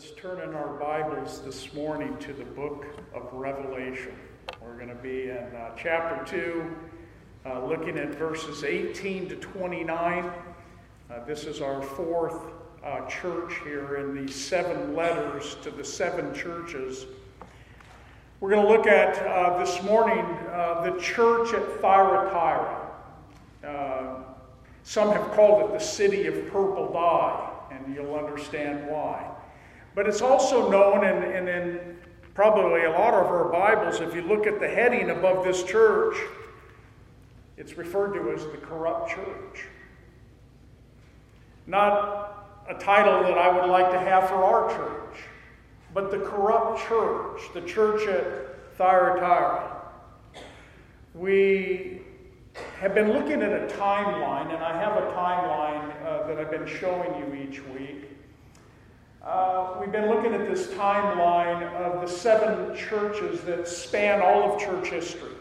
Let's turn in our Bibles this morning to the book of Revelation. We're going to be in uh, chapter 2, uh, looking at verses 18 to 29. Uh, this is our fourth uh, church here in the seven letters to the seven churches. We're going to look at uh, this morning uh, the church at Thyatira. some have called it the city of purple dye, and you'll understand why. But it's also known, and, and in probably a lot of our Bibles, if you look at the heading above this church, it's referred to as the corrupt church. Not a title that I would like to have for our church, but the corrupt church, the church at Thyatira. We have been looking at a timeline, and I have a timeline uh, that I've been showing you each week. Uh, we've been looking at this timeline of the seven churches that span all of church history.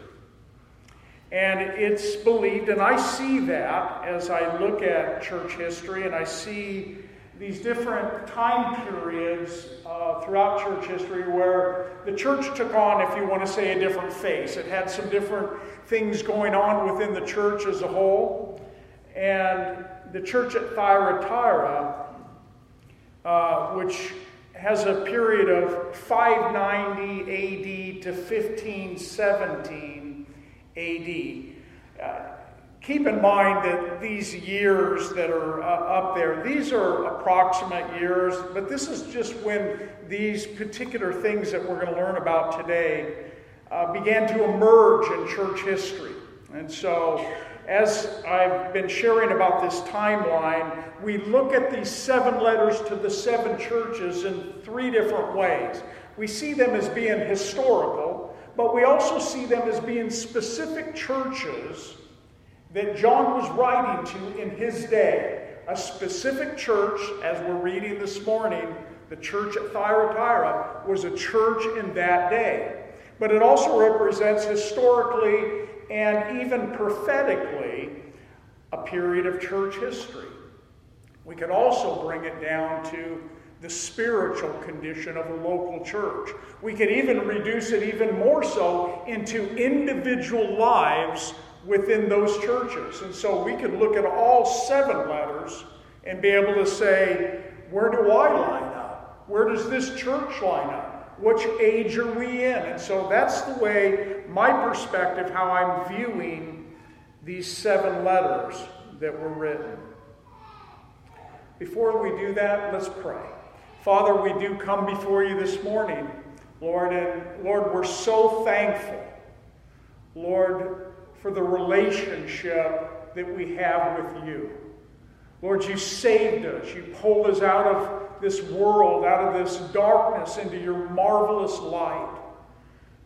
And it's believed, and I see that as I look at church history and I see these different time periods uh, throughout church history where the church took on, if you want to say, a different face. It had some different things going on within the church as a whole. And the church at Thyatira uh, which has a period of 590 AD to 1517 AD. Uh, keep in mind that these years that are uh, up there, these are approximate years, but this is just when these particular things that we're going to learn about today uh, began to emerge in church history. And so as I've been sharing about this timeline, we look at these seven letters to the seven churches in three different ways. We see them as being historical, but we also see them as being specific churches that John was writing to in his day. A specific church, as we're reading this morning, the church at Thyatira was a church in that day. But it also represents historically and even prophetically a period of church history. We could also bring it down to the spiritual condition of a local church. We could even reduce it even more so into individual lives within those churches. And so we could look at all seven letters and be able to say, where do I line up? Where does this church line up? Which age are we in? And so that's the way, my perspective, how I'm viewing these seven letters that were written. Before we do that, let's pray. Father, we do come before you this morning, Lord, and Lord, we're so thankful, Lord, for the relationship that we have with you. Lord, you saved us. You pulled us out of this world, out of this darkness into your marvelous light.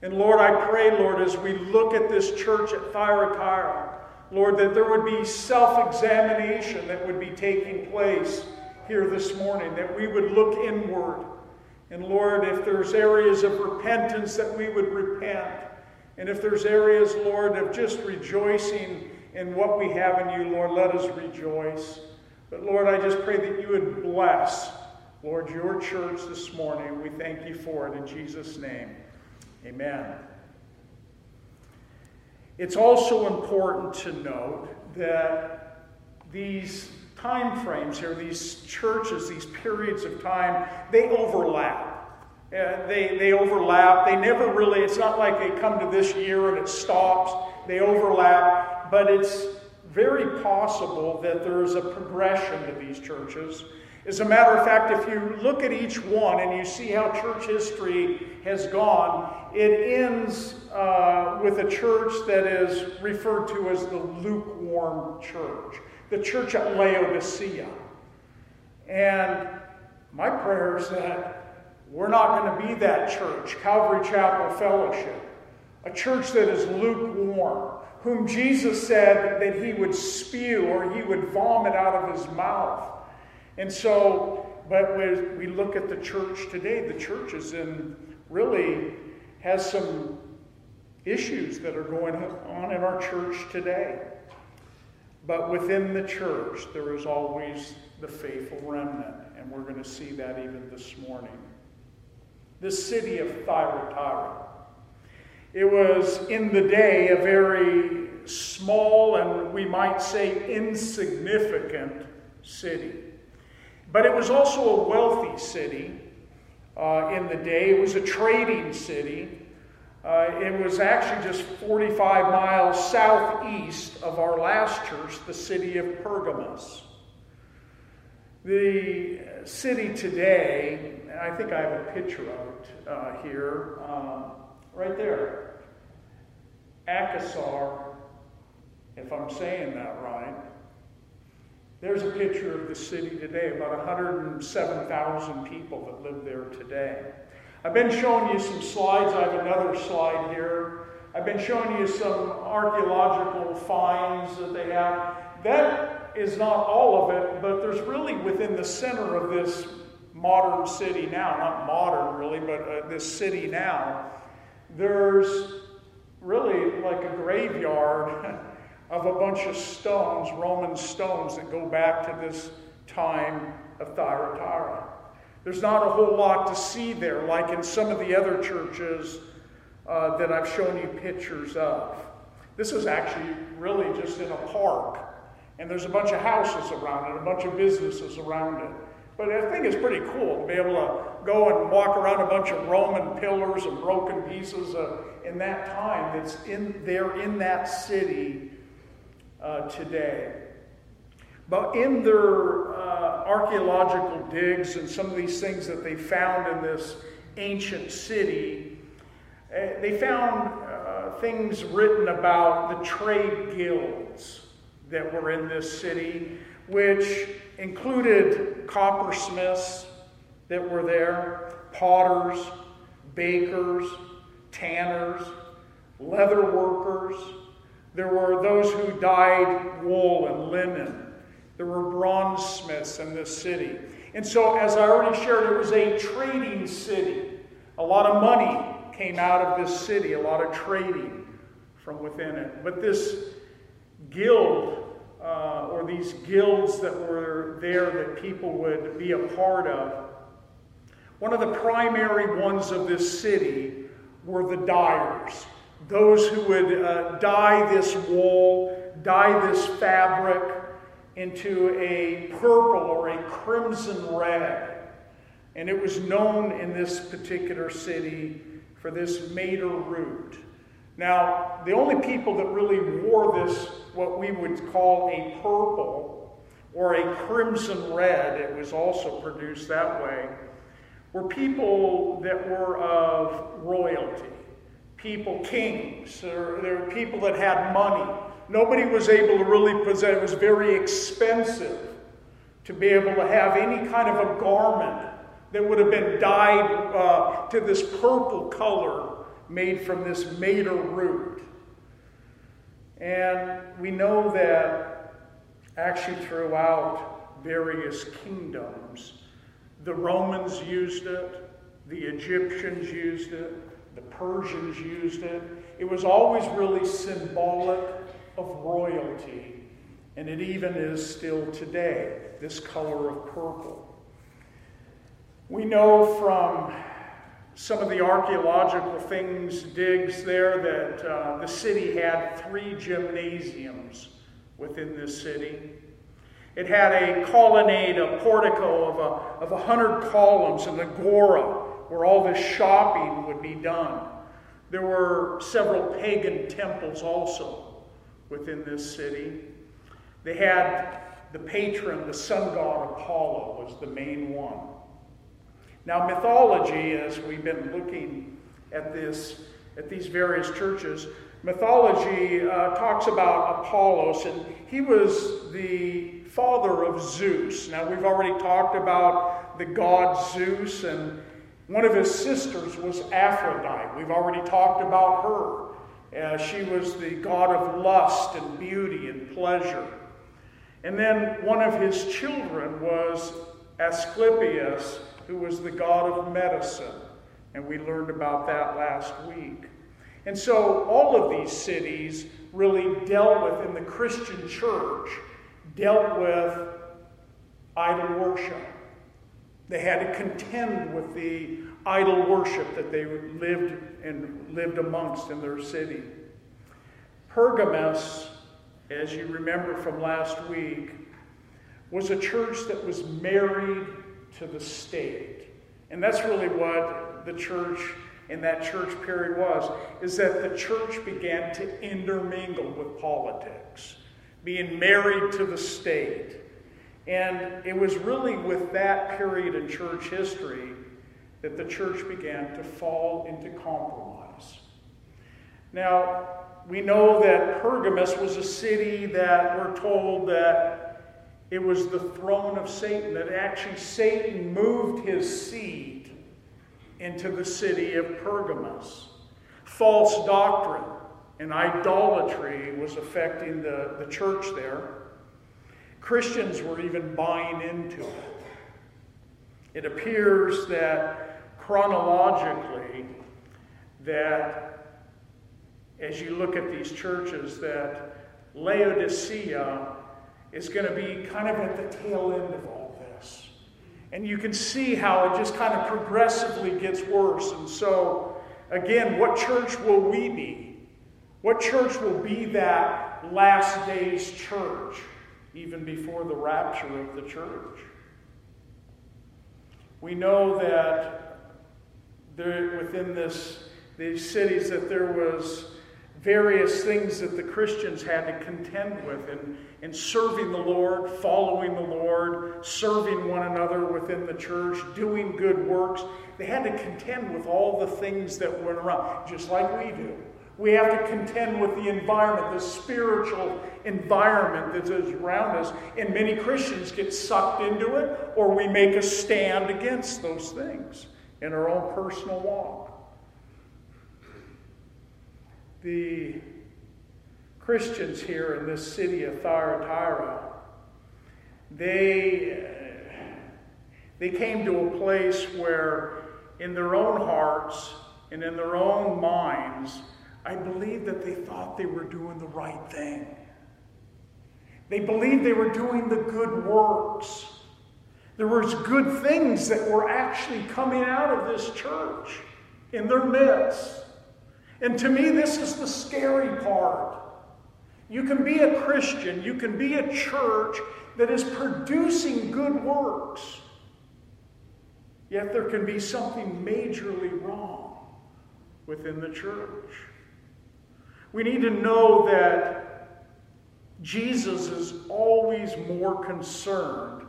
And Lord, I pray, Lord, as we look at this church at Thyatira, Lord, that there would be self examination that would be taking place here this morning, that we would look inward. And Lord, if there's areas of repentance, that we would repent. And if there's areas, Lord, of just rejoicing in what we have in you, Lord, let us rejoice. But Lord, I just pray that you would bless Lord, your church this morning, we thank you for it in Jesus' name. Amen. It's also important to note that these time frames here, these churches, these periods of time, they overlap. Uh, they, they overlap. They never really, it's not like they come to this year and it stops. They overlap, but it's very possible that there's a progression to these churches. As a matter of fact, if you look at each one and you see how church history has gone, it ends uh, with a church that is referred to as the lukewarm church, the church at Laodicea. And my prayer is that we're not going to be that church, Calvary Chapel Fellowship, a church that is lukewarm, whom Jesus said that he would spew or he would vomit out of his mouth. And so, but when we look at the church today, the church is in really has some issues that are going on in our church today. But within the church, there is always the faithful remnant. and we're going to see that even this morning. The city of Thyatira. It was in the day a very small and we might say insignificant city. But it was also a wealthy city uh, in the day. It was a trading city. Uh, it was actually just 45 miles southeast of our last church, the city of Pergamos. The city today, and I think I have a picture of it uh, here, um, right there. Akhisar, if I'm saying that right. There's a picture of the city today, about 107,000 people that live there today. I've been showing you some slides. I have another slide here. I've been showing you some archaeological finds that they have. That is not all of it, but there's really within the center of this modern city now, not modern really, but uh, this city now, there's really like a graveyard of a bunch of stones, Roman stones, that go back to this time of Thyatira. There's not a whole lot to see there, like in some of the other churches uh, that I've shown you pictures of. This is actually really just in a park, and there's a bunch of houses around it, a bunch of businesses around it. But I think it's pretty cool to be able to go and walk around a bunch of Roman pillars and broken pieces uh, in that time that's in there in that city uh, today. But in their uh, archaeological digs and some of these things that they found in this ancient city, uh, they found uh, things written about the trade guilds that were in this city, which included coppersmiths that were there, potters, bakers, tanners, leather workers, there were those who dyed wool and linen. There were bronze smiths in this city. And so, as I already shared, it was a trading city. A lot of money came out of this city, a lot of trading from within it. But this guild, uh, or these guilds that were there that people would be a part of, one of the primary ones of this city were the dyers those who would uh, dye this wool, dye this fabric into a purple or a crimson red. And it was known in this particular city for this madder root. Now, the only people that really wore this, what we would call a purple or a crimson red, it was also produced that way, were people that were of royalty people kings. There, there were people that had money. Nobody was able to really possess, it was very expensive to be able to have any kind of a garment that would have been dyed uh, to this purple color made from this madder root. And we know that actually throughout various kingdoms, the Romans used it, the Egyptians used it, the Persians used it. It was always really symbolic of royalty, and it even is still today, this color of purple. We know from some of the archaeological things, digs there, that uh, the city had three gymnasiums within this city. It had a colonnade, a portico of a, of a hundred columns, an agora where all this shopping would be done. There were several pagan temples also within this city. They had the patron, the sun god Apollo, was the main one. Now, mythology, as we've been looking at this, at these various churches, mythology uh, talks about Apollos, and he was the father of Zeus. Now, we've already talked about the god Zeus and one of his sisters was Aphrodite. We've already talked about her. Uh, she was the god of lust and beauty and pleasure. And then one of his children was Asclepius, who was the god of medicine. And we learned about that last week. And so all of these cities really dealt with, in the Christian church, dealt with idol worship. They had to contend with the idol worship that they lived and lived amongst in their city. Pergamos, as you remember from last week, was a church that was married to the state. And that's really what the church in that church period was, is that the church began to intermingle with politics, being married to the state. And it was really with that period in church history that the church began to fall into compromise. Now, we know that Pergamus was a city that we're told that it was the throne of Satan, that actually Satan moved his seat into the city of Pergamus. False doctrine and idolatry was affecting the, the church there. Christians were even buying into it. It appears that chronologically, that as you look at these churches, that Laodicea is going to be kind of at the tail end of all this. And you can see how it just kind of progressively gets worse. And so, again, what church will we be? What church will be that last days church? Even before the rapture of the church. We know that there, within this, these cities that there was various things that the Christians had to contend with in, in serving the Lord, following the Lord, serving one another within the church, doing good works. They had to contend with all the things that went around, just like we do. We have to contend with the environment, the spiritual environment that is around us. And many Christians get sucked into it, or we make a stand against those things in our own personal walk. The Christians here in this city of Thyatira, they, they came to a place where, in their own hearts and in their own minds, I believe that they thought they were doing the right thing. They believed they were doing the good works. There was good things that were actually coming out of this church in their midst. And to me, this is the scary part. You can be a Christian, you can be a church that is producing good works, yet there can be something majorly wrong within the church. We need to know that Jesus is always more concerned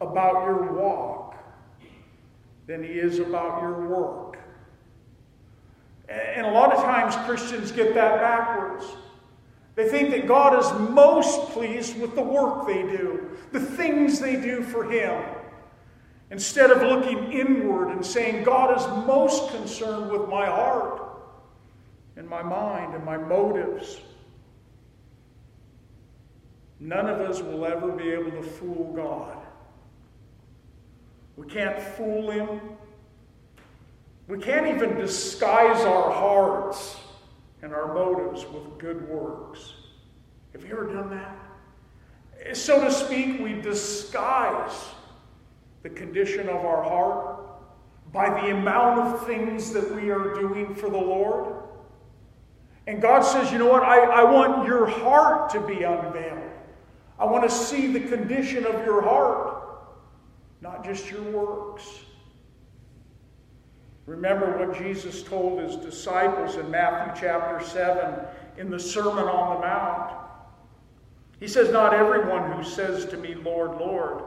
about your walk than he is about your work. And a lot of times Christians get that backwards. They think that God is most pleased with the work they do, the things they do for Him. Instead of looking inward and saying, God is most concerned with my heart and my mind and my motives. None of us will ever be able to fool God. We can't fool Him. We can't even disguise our hearts and our motives with good works. Have you ever done that? So to speak, we disguise the condition of our heart by the amount of things that we are doing for the Lord. And God says, you know what? I, I want your heart to be unveiled. I want to see the condition of your heart, not just your works. Remember what Jesus told his disciples in Matthew chapter 7 in the Sermon on the Mount. He says, Not everyone who says to me, Lord, Lord,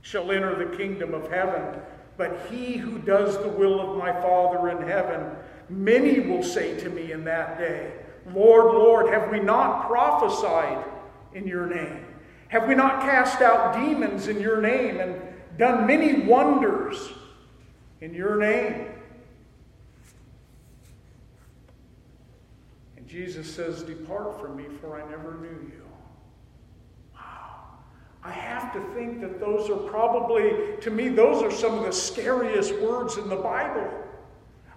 shall enter the kingdom of heaven, but he who does the will of my Father in heaven. Many will say to me in that day, Lord, Lord, have we not prophesied in your name? Have we not cast out demons in your name and done many wonders in your name? And Jesus says, Depart from me, for I never knew you. Wow. I have to think that those are probably, to me, those are some of the scariest words in the Bible.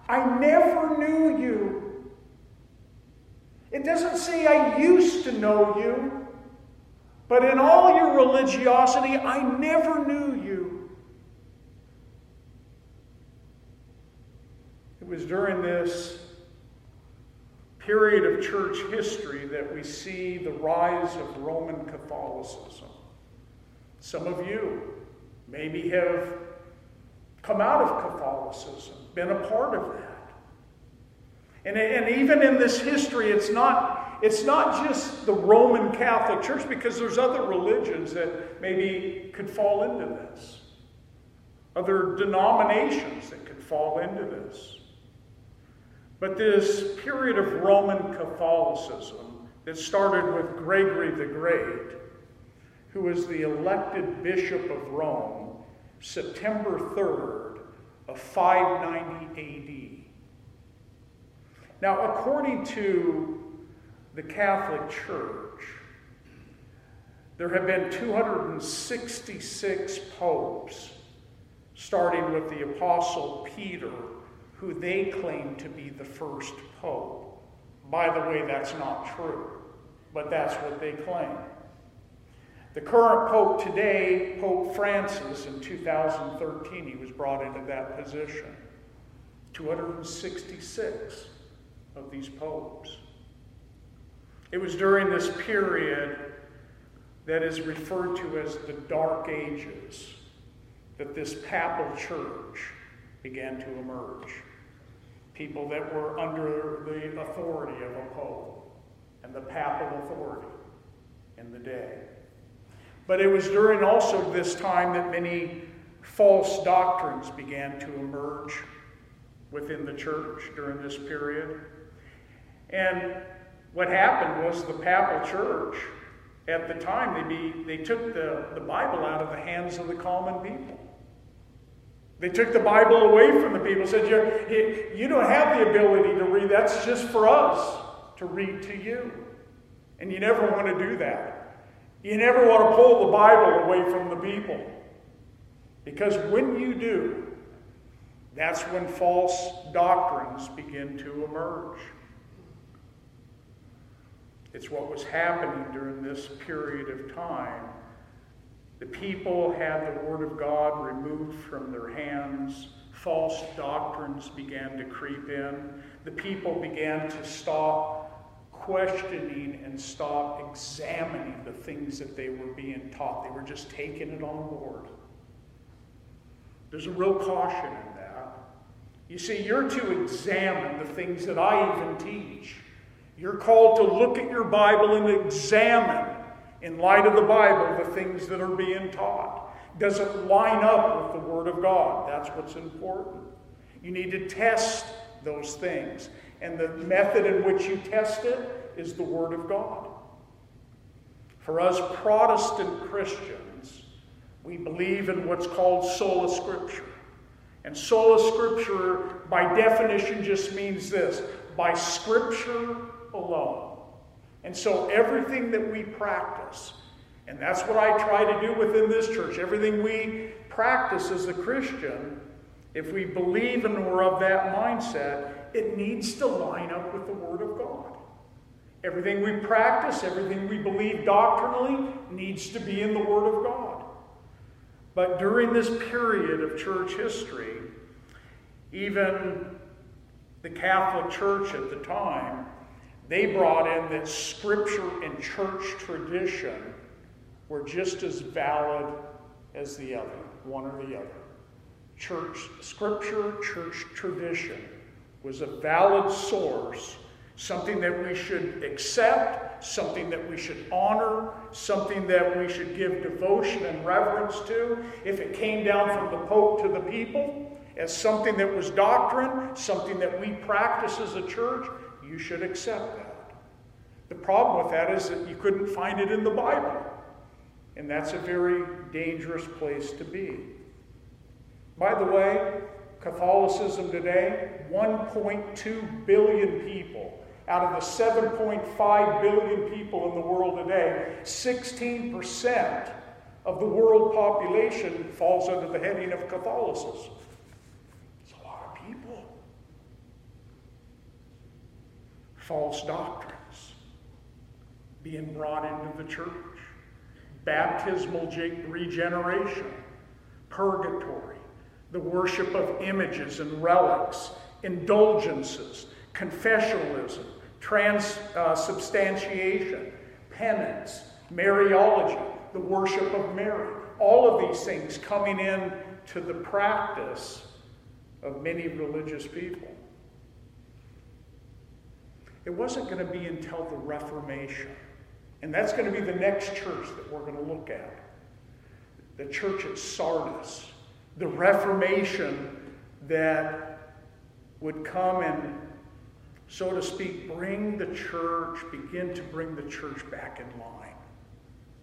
I never knew you. It doesn't say I used to know you, but in all your religiosity, I never knew you. It was during this period of church history that we see the rise of Roman Catholicism. Some of you maybe have come out of Catholicism, been a part of that. And, and even in this history, it's not, it's not just the Roman Catholic Church, because there's other religions that maybe could fall into this, other denominations that could fall into this. But this period of Roman Catholicism that started with Gregory the Great, who was the elected bishop of Rome, September 3rd of 590 AD. Now, according to the Catholic Church, there have been 266 popes, starting with the Apostle Peter who they claim to be the first pope. By the way, that's not true, but that's what they claim. The current pope today, Pope Francis, in 2013, he was brought into that position. 266 of these popes. It was during this period that is referred to as the Dark Ages that this papal church began to emerge people that were under the authority of a pope and the papal authority in the day. But it was during also this time that many false doctrines began to emerge within the church during this period. And what happened was the papal church at the time, they, be, they took the, the Bible out of the hands of the common people. They took the Bible away from the people, said, you, you don't have the ability to read, that's just for us to read to you. And you never want to do that. You never want to pull the Bible away from the people. Because when you do, that's when false doctrines begin to emerge. It's what was happening during this period of time the people had the Word of God removed from their hands. False doctrines began to creep in. The people began to stop questioning and stop examining the things that they were being taught. They were just taking it on board. There's a real caution in that. You see, you're to examine the things that I even teach. You're called to look at your Bible and examine in light of the Bible, the things that are being taught? Does it line up with the Word of God? That's what's important. You need to test those things. And the method in which you test it is the Word of God. For us Protestant Christians, we believe in what's called sola scriptura. And sola scriptura, by definition, just means this by Scripture alone. And so everything that we practice, and that's what I try to do within this church, everything we practice as a Christian, if we believe and we're of that mindset, it needs to line up with the Word of God. Everything we practice, everything we believe doctrinally, needs to be in the Word of God. But during this period of church history, even the Catholic Church at the time they brought in that scripture and church tradition were just as valid as the other, one or the other. Church scripture, church tradition was a valid source, something that we should accept, something that we should honor, something that we should give devotion and reverence to. If it came down from the Pope to the people as something that was doctrine, something that we practice as a church, you should accept that. The problem with that is that you couldn't find it in the Bible. And that's a very dangerous place to be. By the way, Catholicism today, 1.2 billion people. Out of the 7.5 billion people in the world today, 16% of the world population falls under the heading of Catholicism. It's a lot of people. False doctrines being brought into the church, baptismal regeneration, purgatory, the worship of images and relics, indulgences, confessionalism, transubstantiation, uh, penance, Mariology, the worship of Mary. All of these things coming in to the practice of many religious people. It wasn't going to be until the Reformation, and that's going to be the next church that we're going to look at the church at Sardis, the Reformation that would come and, so to speak, bring the church, begin to bring the church back in line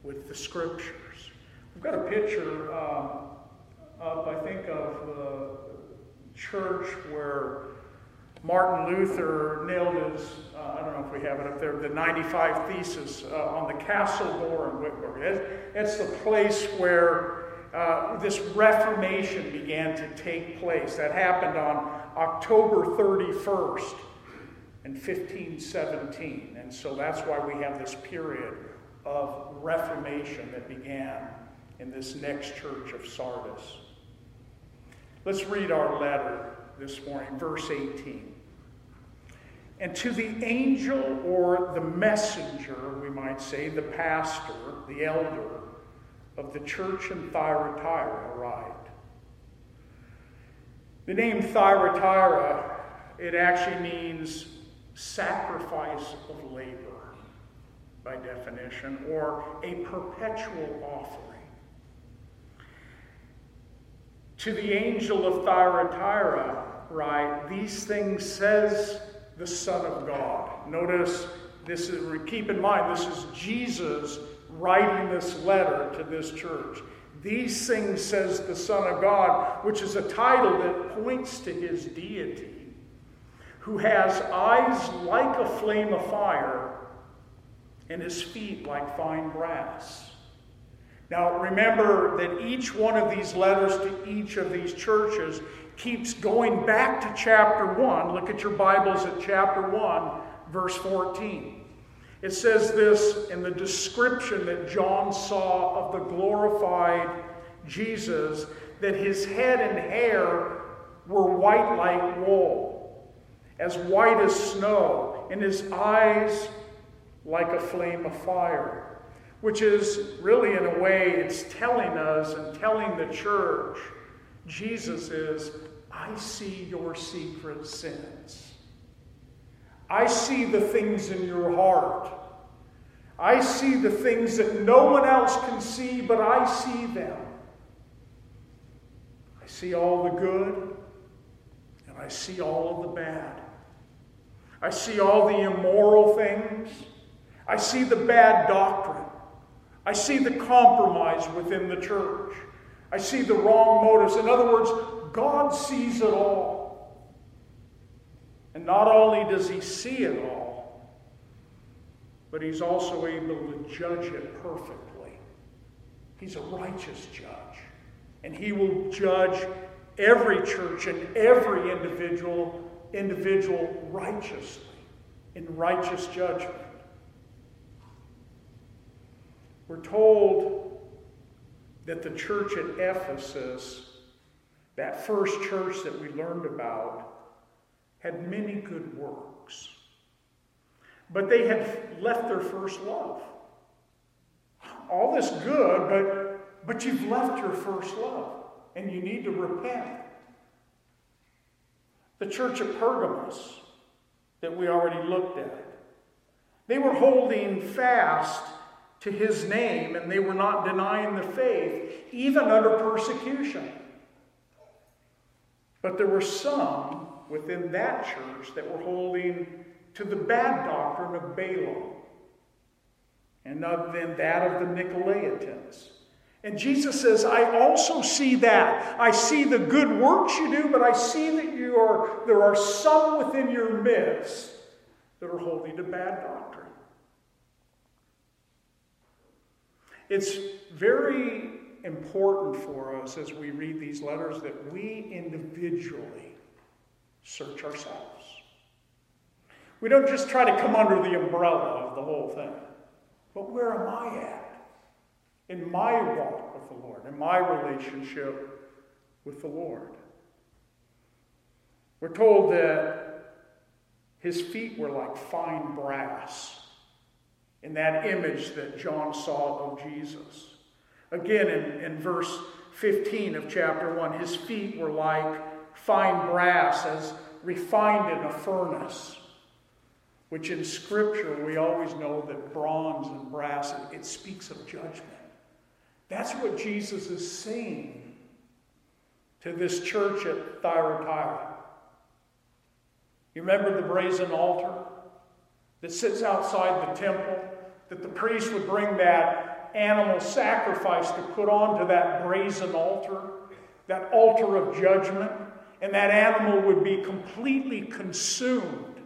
with the scriptures. We've got a picture um, up, I think, of the church where Martin Luther nailed his, uh, I don't know if we have it up there, the 95 Thesis uh, on the castle door in Wittenberg. It's the place where uh, this Reformation began to take place. That happened on October 31st in 1517. And so that's why we have this period of Reformation that began in this next church of Sardis. Let's read our letter this morning, verse 18. And to the angel or the messenger, we might say, the pastor, the elder of the church in Thyatira, write. The name Thyatira, it actually means sacrifice of labor by definition, or a perpetual offering. To the angel of Thyatira, right, These things says the Son of God. Notice this is, keep in mind, this is Jesus writing this letter to this church. These things says the Son of God, which is a title that points to his deity, who has eyes like a flame of fire and his feet like fine brass. Now, remember that each one of these letters to each of these churches keeps going back to chapter 1. Look at your Bibles at chapter 1, verse 14. It says this in the description that John saw of the glorified Jesus that his head and hair were white like wool, as white as snow, and his eyes like a flame of fire, which is really, in a way, it's telling us and telling the church Jesus is, I see your secret sins. I see the things in your heart. I see the things that no one else can see, but I see them. I see all the good, and I see all of the bad. I see all the immoral things. I see the bad doctrine. I see the compromise within the church. I see the wrong motives. In other words, God sees it all. And not only does He see it all, but He's also able to judge it perfectly. He's a righteous judge. And He will judge every church and every individual individual righteously in righteous judgment. We're told that the church at Ephesus, that first church that we learned about, had many good works. But they had left their first love. All this good, but, but you've left your first love, and you need to repent. The church of Pergamos that we already looked at, they were holding fast to his name, and they were not denying the faith, even under persecution. But there were some within that church that were holding to the bad doctrine of Balaam, and then that of the Nicolaitans. And Jesus says, I also see that. I see the good works you do, but I see that you are, there are some within your midst that are holding to bad doctrine. It's very important for us as we read these letters that we individually search ourselves. We don't just try to come under the umbrella of the whole thing, but where am I at in my walk with the Lord, in my relationship with the Lord? We're told that his feet were like fine brass in that image that John saw of Jesus. Again, in, in verse 15 of chapter 1, his feet were like fine brass as refined in a furnace, which in Scripture we always know that bronze and brass, it speaks of judgment. That's what Jesus is saying to this church at Thyatira. You remember the brazen altar that sits outside the temple? That the priest would bring that animal sacrifice to put onto that brazen altar, that altar of judgment, and that animal would be completely consumed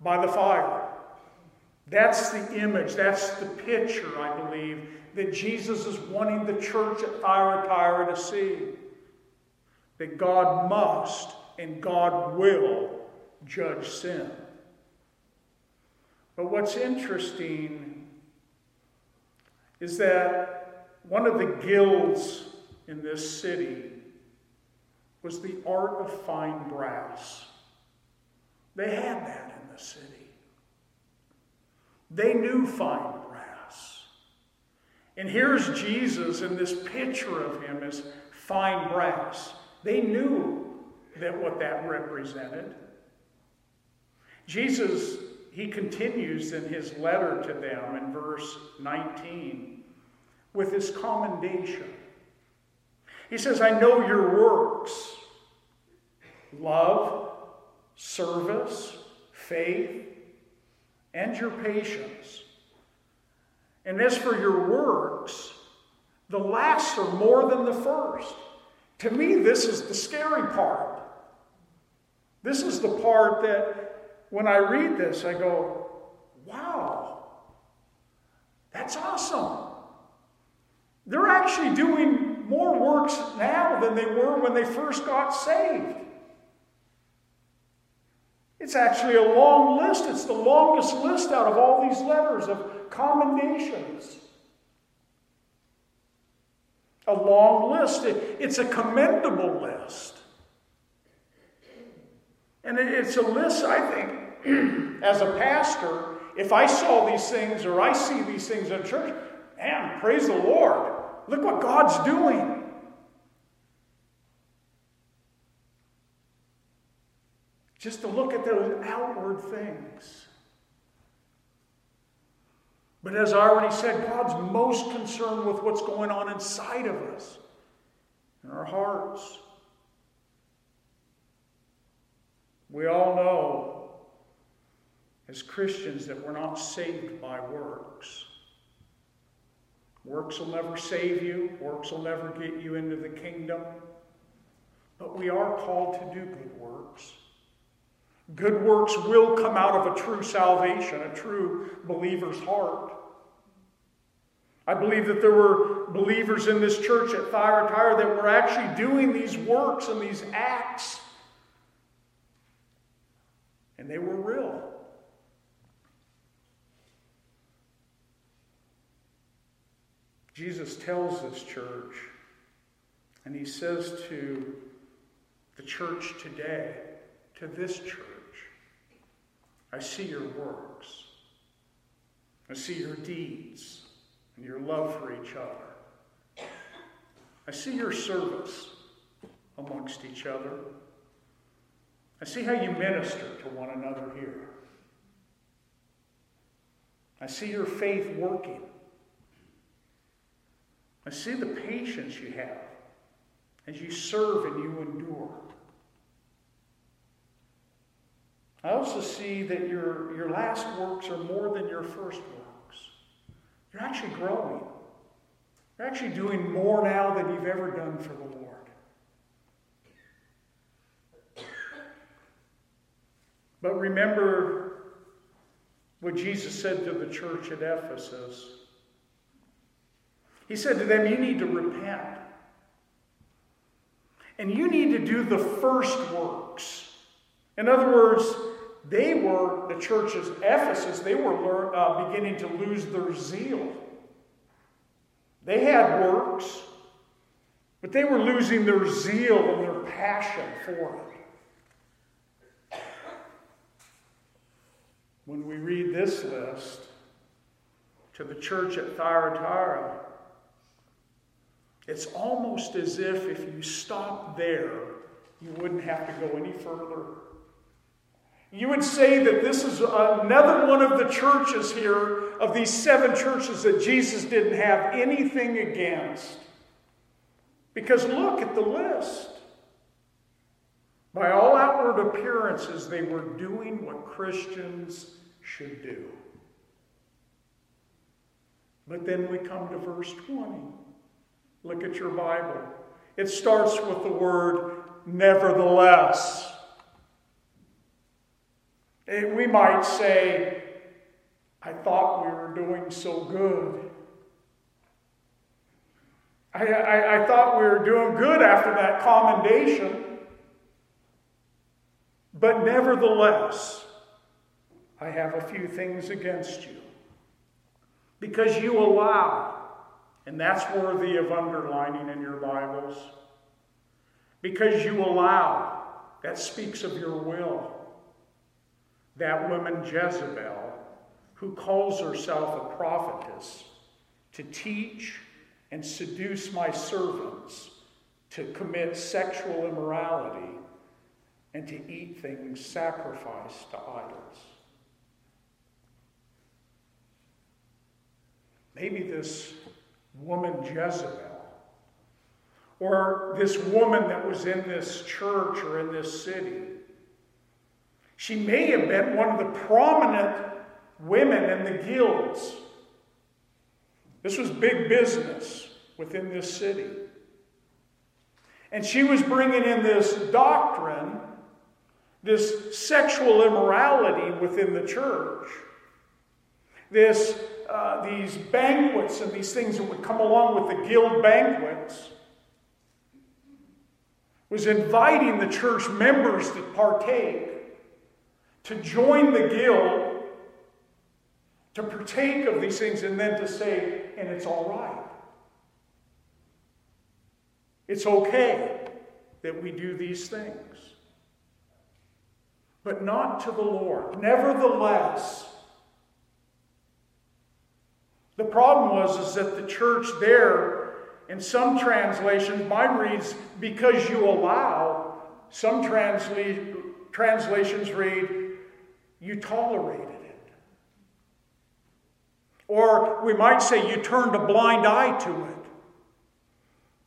by the fire. That's the image, that's the picture, I believe, that Jesus is wanting the church at Thyatira to see. That God must and God will judge sin. But what's interesting is that one of the guilds in this city was the art of fine brass. They had that in the city. They knew fine. And here's Jesus in this picture of him as fine brass. They knew that what that represented. Jesus, he continues in his letter to them in verse 19 with his commendation. He says, I know your works love, service, faith, and your patience. And as for your works, the last are more than the first. To me, this is the scary part. This is the part that when I read this, I go, wow, that's awesome. They're actually doing more works now than they were when they first got saved. It's actually a long list. It's the longest list out of all these letters of commendations. A long list. It's a commendable list. And it's a list, I think, as a pastor, if I saw these things or I see these things in church, man, praise the Lord. Look what God's doing. Just to look at those outward things. But as I already said, God's most concerned with what's going on inside of us, in our hearts. We all know as Christians that we're not saved by works. Works will never save you, works will never get you into the kingdom. But we are called to do good works. Good works will come out of a true salvation, a true believer's heart. I believe that there were believers in this church at Thyatira that were actually doing these works and these acts and they were real. Jesus tells this church, and he says to the church today, to this church, I see your works. I see your deeds and your love for each other. I see your service amongst each other. I see how you minister to one another here. I see your faith working. I see the patience you have as you serve and you endure. I also see that your, your last works are more than your first works. You're actually growing. You're actually doing more now than you've ever done for the Lord. But remember what Jesus said to the church at Ephesus. He said to them, You need to repent. And you need to do the first works. In other words, they were, the church of Ephesus, they were uh, beginning to lose their zeal. They had works, but they were losing their zeal and their passion for it. When we read this list to the church at Thyatira, it's almost as if if you stopped there, you wouldn't have to go any further you would say that this is uh, another one of the churches here, of these seven churches, that Jesus didn't have anything against. Because look at the list. By all outward appearances, they were doing what Christians should do. But then we come to verse 20. Look at your Bible. It starts with the word nevertheless. We might say, I thought we were doing so good. I, I, I, thought we were doing good after that commendation. But nevertheless, I have a few things against you. Because you allow, and that's worthy of underlining in your Bibles, because you allow, that speaks of your will. That woman Jezebel, who calls herself a prophetess, to teach and seduce my servants to commit sexual immorality and to eat things sacrificed to idols. Maybe this woman Jezebel, or this woman that was in this church or in this city, she may have been one of the prominent women in the guilds. This was big business within this city. And she was bringing in this doctrine, this sexual immorality within the church, this, uh, these banquets and these things that would come along with the guild banquets, was inviting the church members to partake to join the guild, to partake of these things, and then to say, and it's all right. It's okay that we do these things. But not to the Lord. Nevertheless, the problem was is that the church there, in some translations, mine reads, because you allow, some transla- translations read, you tolerated it. Or we might say you turned a blind eye to it.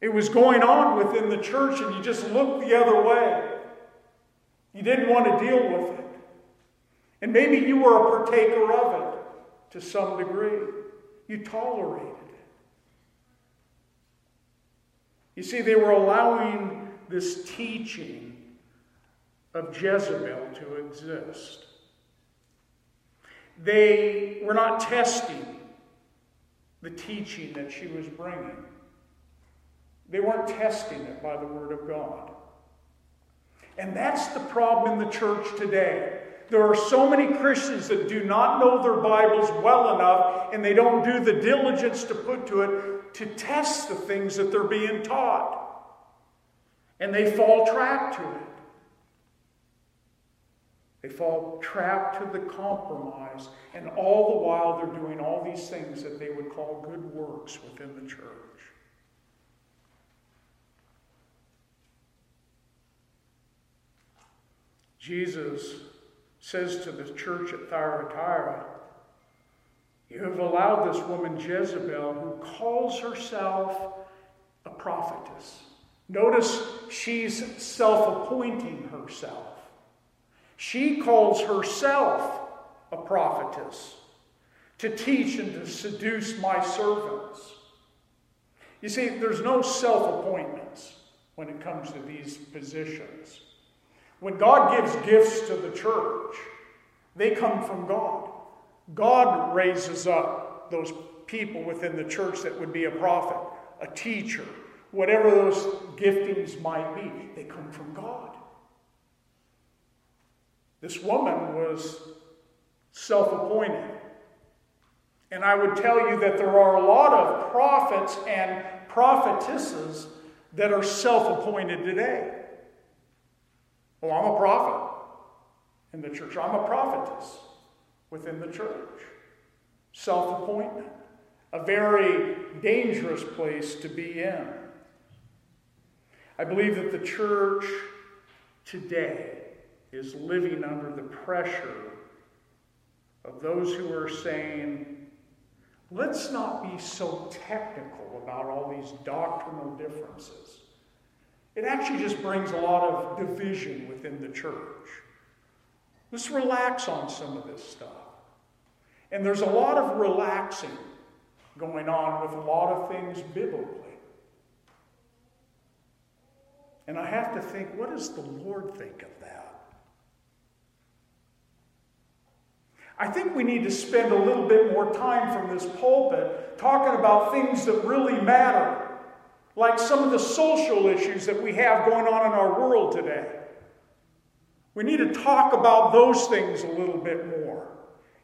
It was going on within the church and you just looked the other way. You didn't want to deal with it. And maybe you were a partaker of it to some degree. You tolerated it. You see, they were allowing this teaching of Jezebel to exist. They were not testing the teaching that she was bringing. They weren't testing it by the Word of God. And that's the problem in the church today. There are so many Christians that do not know their Bibles well enough and they don't do the diligence to put to it to test the things that they're being taught. And they fall trap to it. They fall trapped to the compromise, and all the while they're doing all these things that they would call good works within the church. Jesus says to the church at Thyatira, You have allowed this woman Jezebel, who calls herself a prophetess. Notice she's self appointing herself. She calls herself a prophetess to teach and to seduce my servants. You see, there's no self appointments when it comes to these positions. When God gives gifts to the church, they come from God. God raises up those people within the church that would be a prophet, a teacher, whatever those giftings might be, they come from God. This woman was self appointed. And I would tell you that there are a lot of prophets and prophetesses that are self appointed today. Well, I'm a prophet in the church, I'm a prophetess. within the church. Self appointment, a very dangerous place to be in. I believe that the church today is living under the pressure of those who are saying, let's not be so technical about all these doctrinal differences. It actually just brings a lot of division within the church. Let's relax on some of this stuff. And there's a lot of relaxing going on with a lot of things biblically. And I have to think, what does the Lord think of that? I think we need to spend a little bit more time from this pulpit talking about things that really matter, like some of the social issues that we have going on in our world today. We need to talk about those things a little bit more.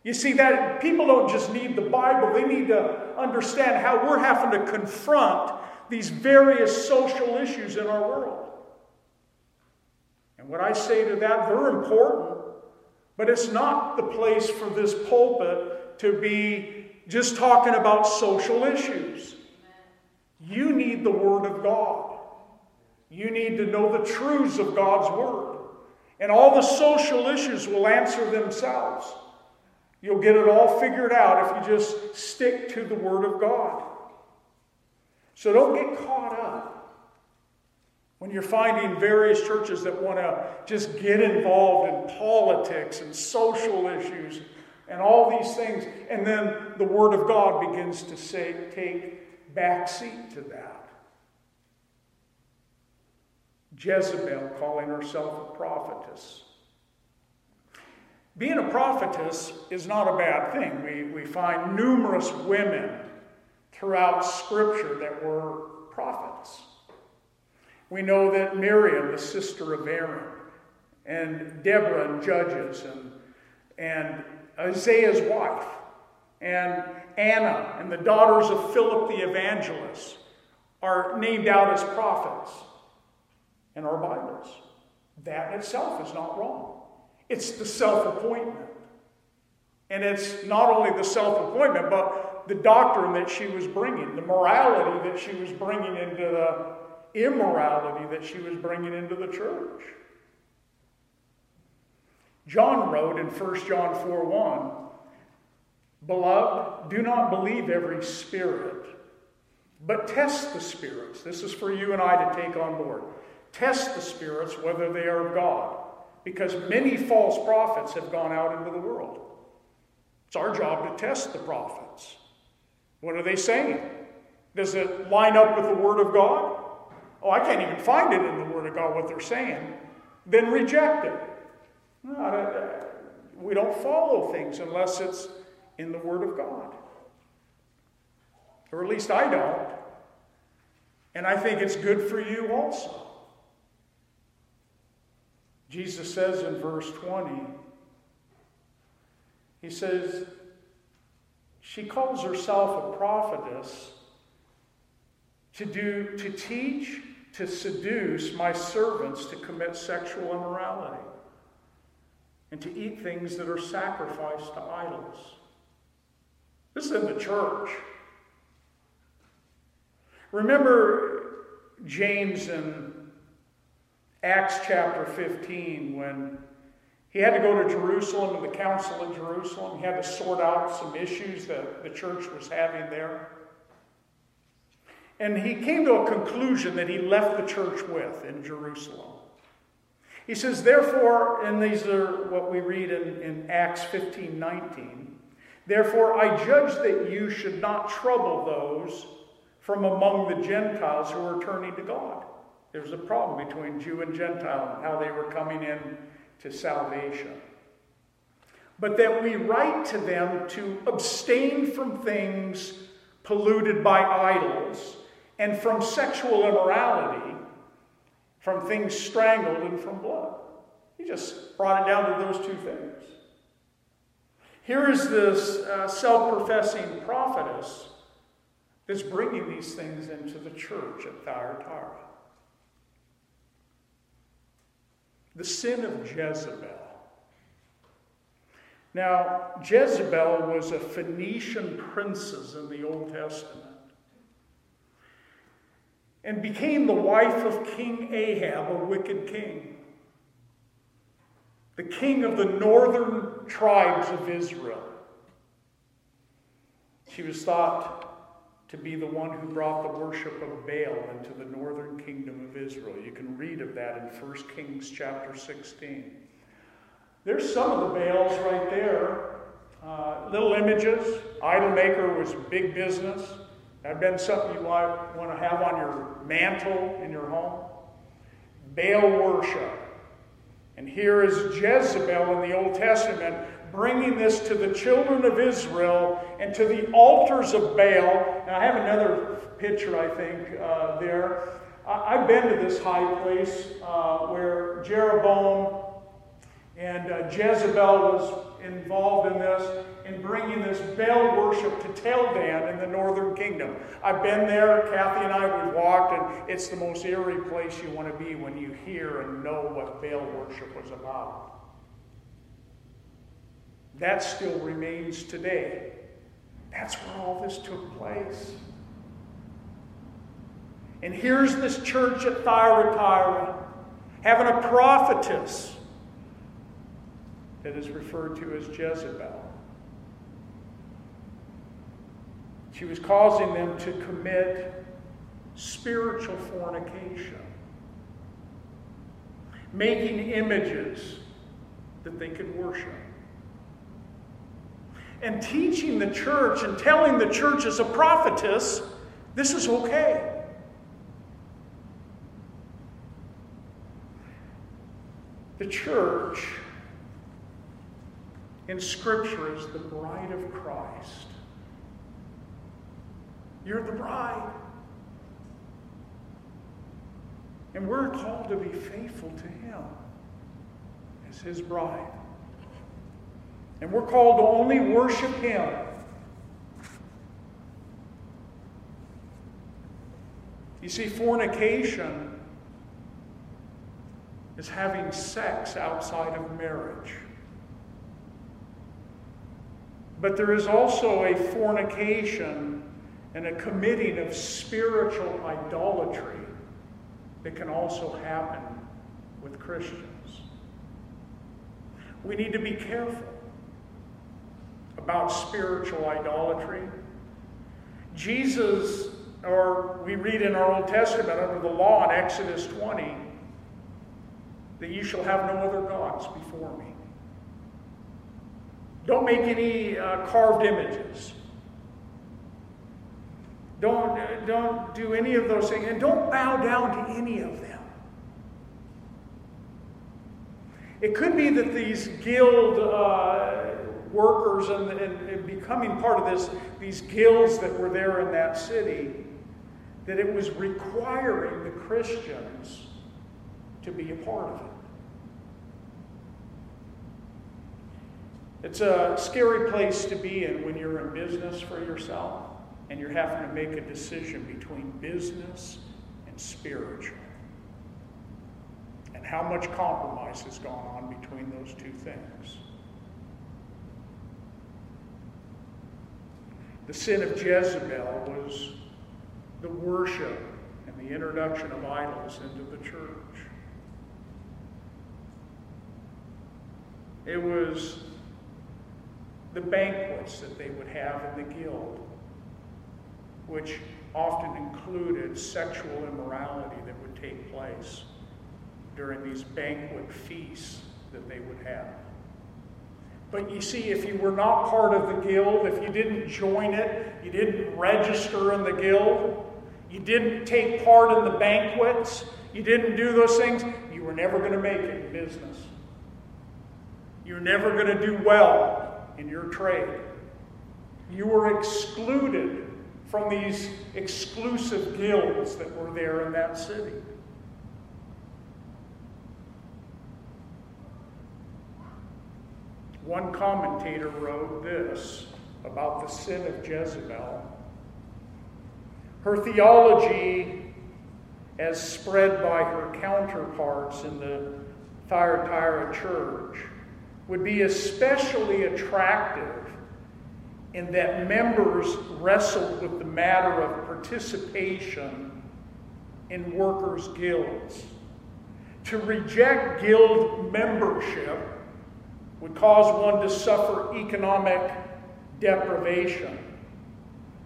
You see, that people don't just need the Bible, they need to understand how we're having to confront these various social issues in our world. And what I say to that, they're important, but it's not the place for this pulpit to be just talking about social issues. You need the Word of God. You need to know the truths of God's Word. And all the social issues will answer themselves. You'll get it all figured out if you just stick to the Word of God. So don't get caught up when you're finding various churches that want to just get involved in politics and social issues and all these things, and then the Word of God begins to say, take back seat to that. Jezebel calling herself a prophetess. Being a prophetess is not a bad thing. We, we find numerous women throughout Scripture that were prophets. We know that Miriam, the sister of Aaron, and Deborah and Judges, and, and Isaiah's wife, and Anna, and the daughters of Philip the evangelist are named out as prophets in our Bibles. That itself is not wrong. It's the self appointment. And it's not only the self appointment, but the doctrine that she was bringing, the morality that she was bringing into the immorality that she was bringing into the church. John wrote in 1 John 4 1, Beloved, do not believe every spirit, but test the spirits. This is for you and I to take on board. Test the spirits whether they are of God because many false prophets have gone out into the world. It's our job to test the prophets. What are they saying? Does it line up with the Word of God? Oh, I can't even find it in the Word of God what they're saying. Then reject it. Uh, we don't follow things unless it's in the Word of God. Or at least I don't. And I think it's good for you also. Jesus says in verse 20, he says, she calls herself a prophetess to do to teach to seduce my servants to commit sexual immorality and to eat things that are sacrificed to idols this is in the church remember james and Acts chapter 15 when he had to go to Jerusalem to the council in Jerusalem. He had to sort out some issues that the church was having there. And he came to a conclusion that he left the church with in Jerusalem. He says, Therefore, and these are what we read in, in Acts 15 19. Therefore, I judge that you should not trouble those from among the Gentiles who are turning to God there was a problem between Jew and Gentile and how they were coming in to salvation. But that we write to them to abstain from things polluted by idols and from sexual immorality, from things strangled and from blood. He just brought it down to those two things. Here is this uh, self professing prophetess that's bringing these things into the church at Thyatira. The sin of Jezebel. Now, Jezebel was a Phoenician princess in the Old Testament and became the wife of King Ahab, a wicked king, the king of the northern tribes of Israel. She was thought to be the one who brought the worship of Baal into the northern kingdom of Israel. You can read of that in 1 Kings chapter 16. There's some of the Baals right there. Uh, little images. Idol maker was big business. That been something you might want to have on your mantle in your home. Baal worship. And here is Jezebel in the Old Testament bringing this to the children of Israel and to the altars of Baal. Now, I have another picture, I think, uh, there. I- have been to this high place uh, where Jeroboam and uh, Jezebel was involved in this, in bringing this Baal worship to Tel Dan in the northern kingdom. I've been there, Kathy and I, we've walked, and it's the most eerie place you want to be when you hear and know what Baal worship was about. That still remains today. That's where all this took place. And here's this church at Thyatira having a prophetess that is referred to as Jezebel. She was causing them to commit spiritual fornication, making images that they could worship and teaching the church and telling the church as a prophetess, this is okay. The church in Scripture is the bride of Christ. You're the bride. And we're called to be faithful to Him as His bride. And we're called to only worship Him. You see, fornication is having sex outside of marriage. But there is also a fornication and a committing of spiritual idolatry that can also happen with Christians. We need to be careful about spiritual idolatry. Jesus, or we read in our Old Testament under the law in Exodus 20, that you shall have no other gods before me. Don't make any uh, carved images. Don't, don't do any of those things. And don't bow down to any of them. It could be that these guild uh, workers and, and, and becoming part of this, these guilds that were there in that city, that it was requiring the Christians to be a part of it. It's a scary place to be in when you're in business for yourself and you're having to make a decision between business and spiritual. And how much compromise has gone on between those two things. The sin of Jezebel was the worship and the introduction of idols into the church. It was the banquets that they would have in the guild, which often included sexual immorality that would take place during these banquet feasts that they would have. But you see, if you were not part of the guild, if you didn't join it, you didn't register in the guild, you didn't take part in the banquets, you didn't do those things, you were never going to make it in business. You're never going to do well in your trade. You were excluded from these exclusive guilds that were there in that city. One commentator wrote this about the sin of Jezebel. Her theology, as spread by her counterparts in the Thyatira church, would be especially attractive in that members wrestled with the matter of participation in workers' guilds. To reject guild membership would cause one to suffer economic deprivation.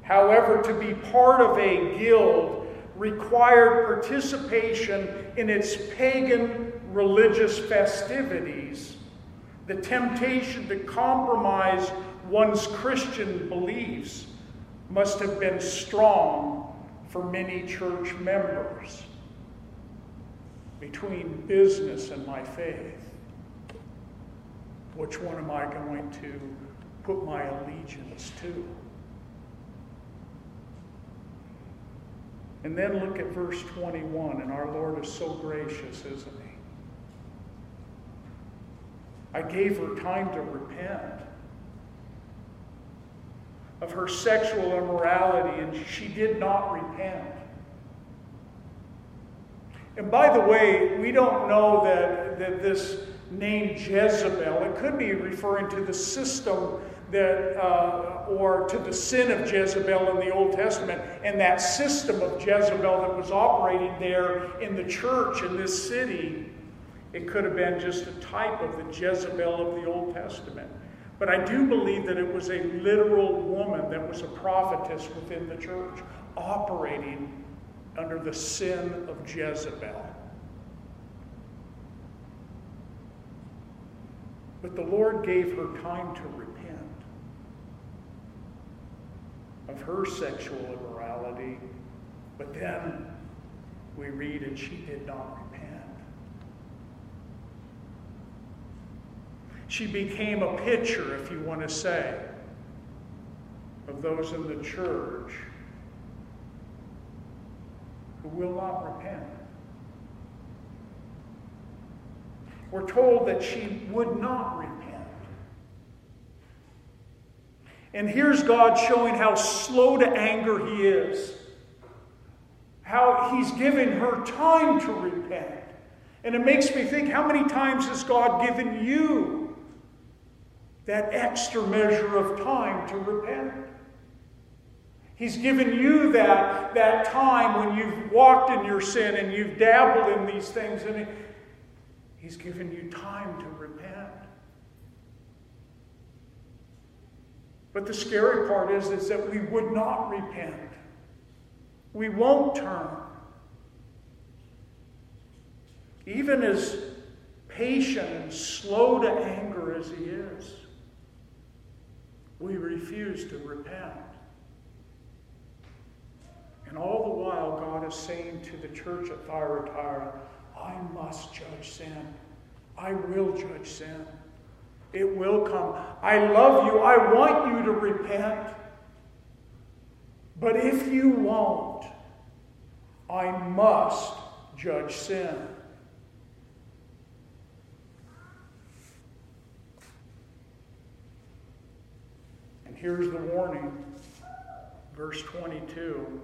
However, to be part of a guild required participation in its pagan religious festivities, the temptation to compromise one's Christian beliefs must have been strong for many church members. Between business and my faith, which one am I going to put my allegiance to? And then look at verse 21, and our Lord is so gracious, isn't he? I gave her time to repent of her sexual immorality, and she did not repent. And by the way, we don't know that, that this name Jezebel, it could be referring to the system that, uh, or to the sin of Jezebel in the Old Testament, and that system of Jezebel that was operating there in the church in this city. It could have been just a type of the Jezebel of the Old Testament. But I do believe that it was a literal woman that was a prophetess within the church, operating under the sin of Jezebel. But the Lord gave her time to repent of her sexual immorality. But then we read, and she did not repent. She became a picture, if you want to say, of those in the church who will not repent. We're told that she would not repent. And here's God showing how slow to anger He is, how He's given her time to repent. And it makes me think how many times has God given you that extra measure of time to repent. He's given you that, that time when you've walked in your sin and you've dabbled in these things, and He's given you time to repent. But the scary part is, is that we would not repent. We won't turn. Even as patient and slow to anger as he is we refuse to repent. And all the while, God is saying to the church at Thyatira, I must judge sin. I will judge sin. It will come. I love you. I want you to repent. But if you won't, I must judge sin. Here's the warning. Verse 22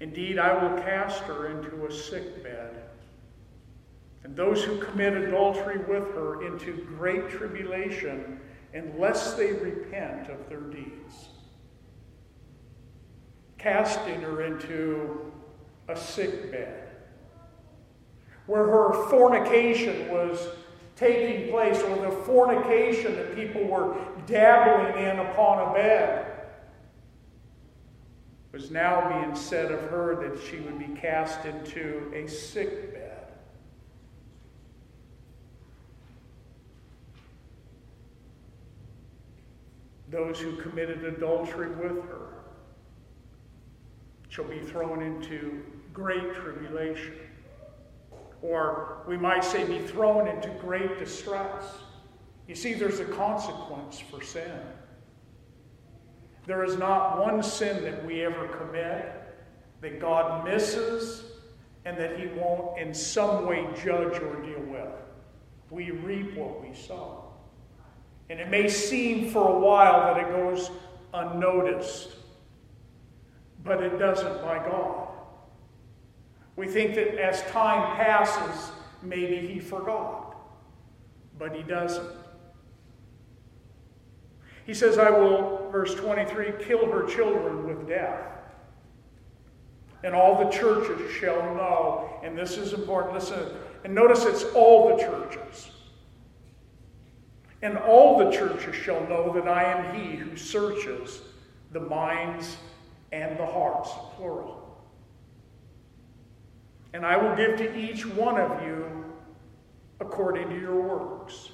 Indeed, I will cast her into a sick bed, and those who commit adultery with her into great tribulation, unless they repent of their deeds. Casting her into a sick bed, where her fornication was taking place or the fornication that people were dabbling in upon a bed was now being said of her that she would be cast into a sick bed. Those who committed adultery with her shall be thrown into great tribulation or we might say be thrown into great distress. You see, there's a consequence for sin. There is not one sin that we ever commit that God misses and that He won't in some way judge or deal with. We reap what we sow. And it may seem for a while that it goes unnoticed, but it doesn't by God. We think that as time passes, maybe he forgot. but he doesn't. He says, I will, verse 23, kill her children with death. And all the churches shall know, and this is important, listen, and notice it's all the churches. And all the churches shall know that I am he who searches the minds and the hearts, plural. And I will give to each one of you according to your works.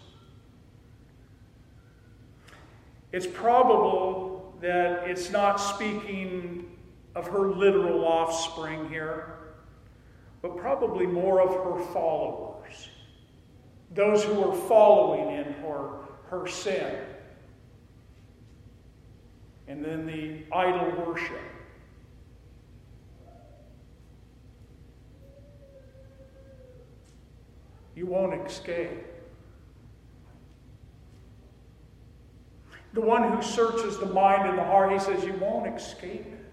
It's probable that it's not speaking of her literal offspring here, but probably more of her followers, those who are following in her, her sin. And then the idol worship. You won't escape. The one who searches the mind and the heart, he says, you won't escape it.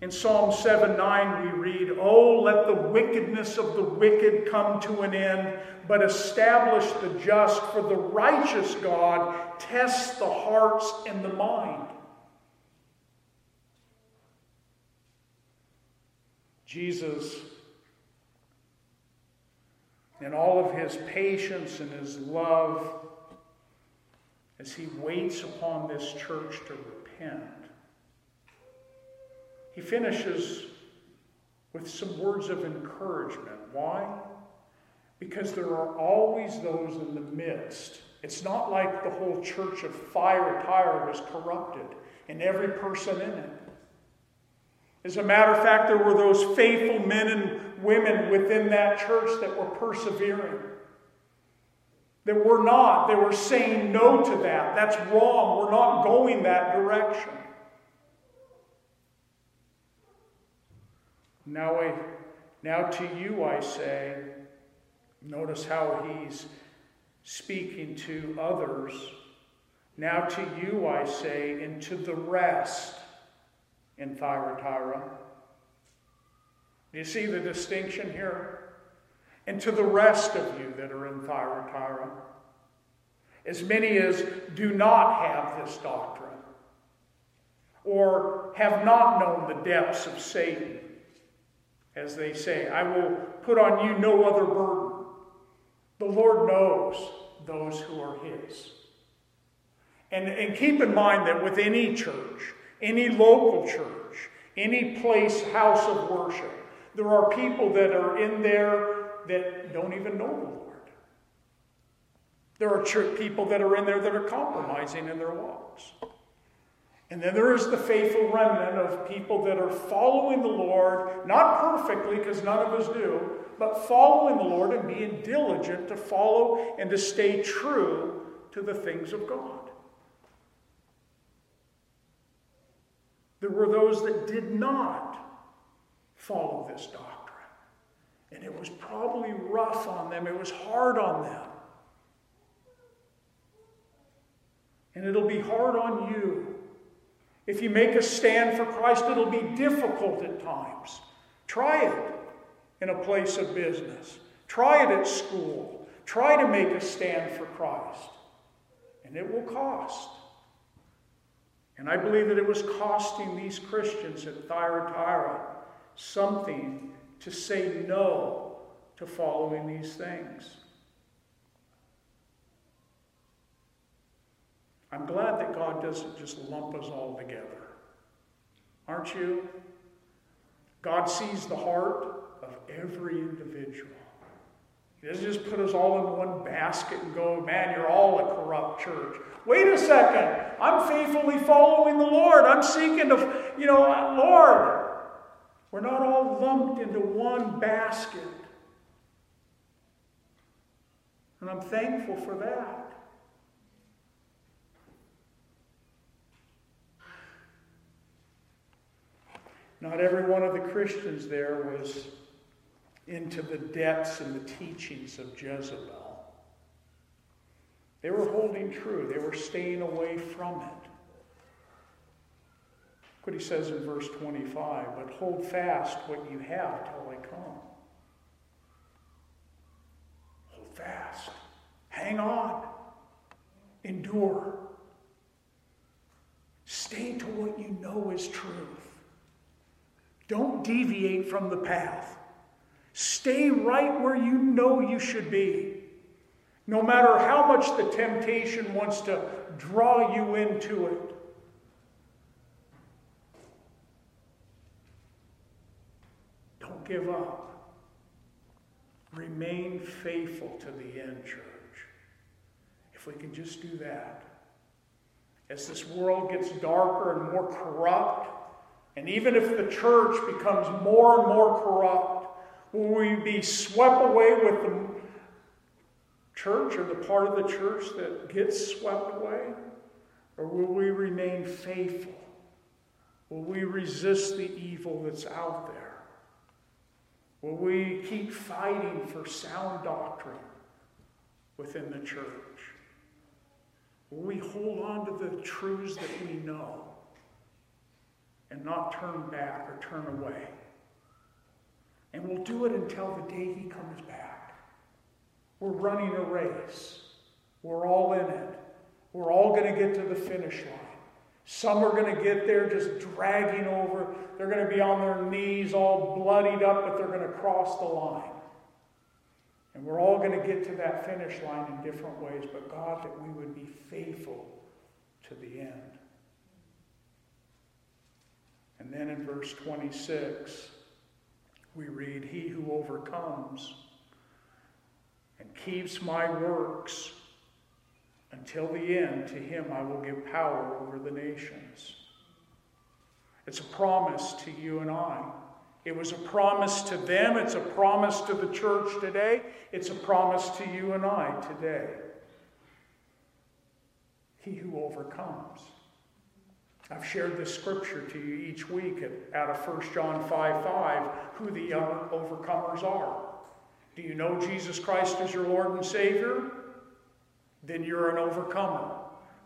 In Psalm 7 9, we read, Oh, let the wickedness of the wicked come to an end, but establish the just, for the righteous God tests the hearts and the mind. Jesus, in all of his patience and his love, as he waits upon this church to repent, he finishes with some words of encouragement. Why? Because there are always those in the midst. It's not like the whole church of fire Thyatira was corrupted and every person in it. As a matter of fact, there were those faithful men and women within that church that were persevering. That were not. They were saying no to that. That's wrong. We're not going that direction. Now, I, now to you I say, notice how he's speaking to others. Now to you I say, and to the rest in Thyatira. Do you see the distinction here? And to the rest of you that are in Thyatira, as many as do not have this doctrine, or have not known the depths of Satan, as they say, I will put on you no other burden. The Lord knows those who are His. And, and keep in mind that with any church, any local church, any place, house of worship, there are people that are in there that don't even know the Lord. There are church people that are in there that are compromising in their walks. And then there is the faithful remnant of people that are following the Lord, not perfectly, because none of us do, but following the Lord and being diligent to follow and to stay true to the things of God. Were those that did not follow this doctrine. And it was probably rough on them, it was hard on them. And it'll be hard on you if you make a stand for Christ, it'll be difficult at times. Try it in a place of business, try it at school. Try to make a stand for Christ, and it will cost. And I believe that it was costing these Christians at Thyatira something to say no to following these things. I'm glad that God doesn't just lump us all together. Aren't you? God sees the heart of every individual. He doesn't just put us all in one basket and go, man, you're all a corrupt church. Wait a second. I'm faithfully following the Lord. I'm seeking to, you know, Lord. We're not all lumped into one basket. And I'm thankful for that. Not every one of the Christians there was into the depths and the teachings of Jezebel. They were holding true, they were staying away from it. What he says in verse 25, but hold fast what you have till I come. Hold fast, hang on, endure. Stay to what you know is truth. Don't deviate from the path. Stay right where you know you should be. No matter how much the temptation wants to draw you into it. Don't give up. Remain faithful to the end, church. If we can just do that. As this world gets darker and more corrupt, and even if the church becomes more and more corrupt, will we be swept away with the church or the part of the church that gets swept away? Or will we remain faithful? Will we resist the evil that's out there? Will we keep fighting for sound doctrine within the church? Will we hold on to the truths that we know and not turn back or turn away? And we'll do it until the day He comes back. We're running a race. We're all in it. We're all going to get to the finish line. Some are going to get there just dragging over. They're going to be on their knees all bloodied up, but they're going to cross the line. And we're all going to get to that finish line in different ways, but God, that we would be faithful to the end. And then in verse 26, we read, He who overcomes and keeps my works until the end, to him I will give power over the nations. It's a promise to you and I. It was a promise to them. It's a promise to the church today. It's a promise to you and I today. He who overcomes. I've shared this scripture to you each week out of 1 John 5 5, who the overcomers are. Do you know Jesus Christ as your Lord and Savior? Then you're an overcomer.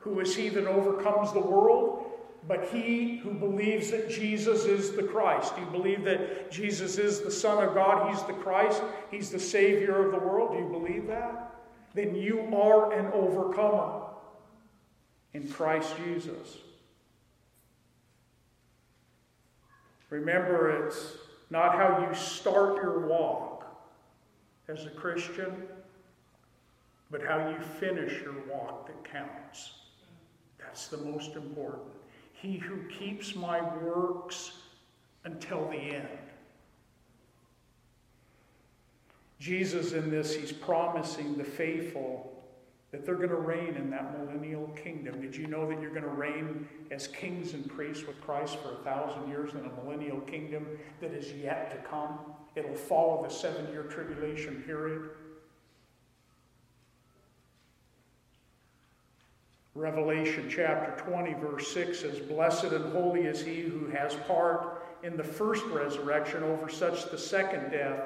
Who is he that overcomes the world? But he who believes that Jesus is the Christ. Do you believe that Jesus is the Son of God? He's the Christ. He's the Savior of the world. Do you believe that? Then you are an overcomer in Christ Jesus. Remember, it's not how you start your walk as a Christian, but how you finish your walk that counts. That's the most important. He who keeps my works until the end. Jesus, in this, he's promising the faithful that they're going to reign in that millennial kingdom. Did you know that you're going to reign as kings and priests with Christ for a thousand years in a millennial kingdom that is yet to come? It'll follow the seven year tribulation period. Revelation chapter 20, verse 6 says, Blessed and holy is he who has part in the first resurrection. Over such the second death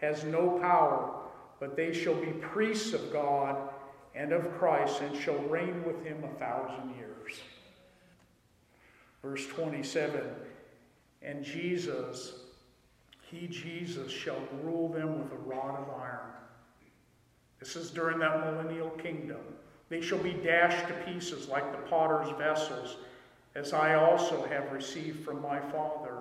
has no power, but they shall be priests of God and of Christ, and shall reign with him a thousand years. Verse 27 And Jesus, he, Jesus, shall rule them with a rod of iron. This is during that millennial kingdom. They shall be dashed to pieces like the potter's vessels, as I also have received from my Father.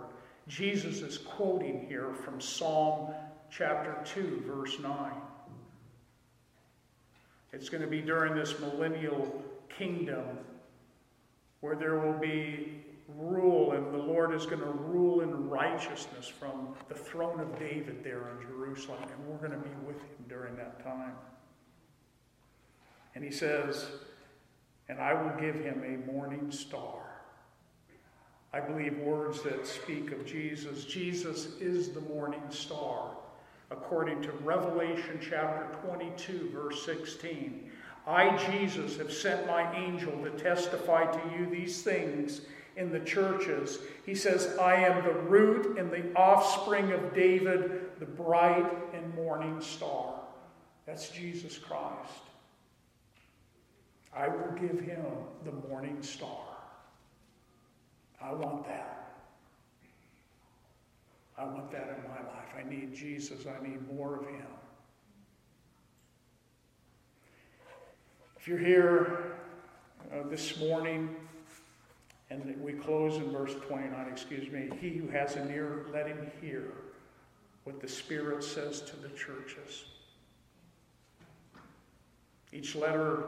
Jesus is quoting here from Psalm chapter 2, verse 9. It's going to be during this millennial kingdom where there will be rule, and the Lord is going to rule in righteousness from the throne of David there in Jerusalem, and we're going to be with him during that time. And he says, And I will give him a morning star. I believe words that speak of Jesus. Jesus is the morning star according to Revelation chapter 22, verse 16. I, Jesus, have sent my angel to testify to you these things in the churches. He says, I am the root and the offspring of David, the bright and morning star. That's Jesus Christ. I will give him the morning star. I want that. I want that in my life. I need Jesus. I need more of Him. If you're here uh, this morning, and we close in verse 29, excuse me, he who has an ear, let him hear what the Spirit says to the churches. Each letter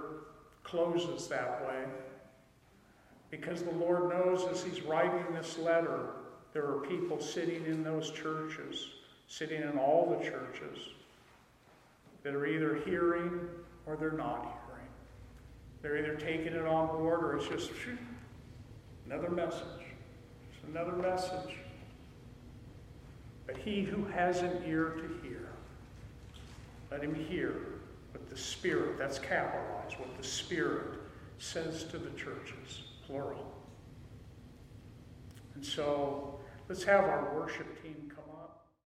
closes that way because the Lord knows as He's writing this letter, there are people sitting in those churches, sitting in all the churches, that are either hearing or they're not hearing. They're either taking it on board or it's just phew, another message. It's another message. But he who has an ear to hear, let him hear what the Spirit, that's capitalized, what the Spirit says to the churches, plural. And so let's have our worship team come.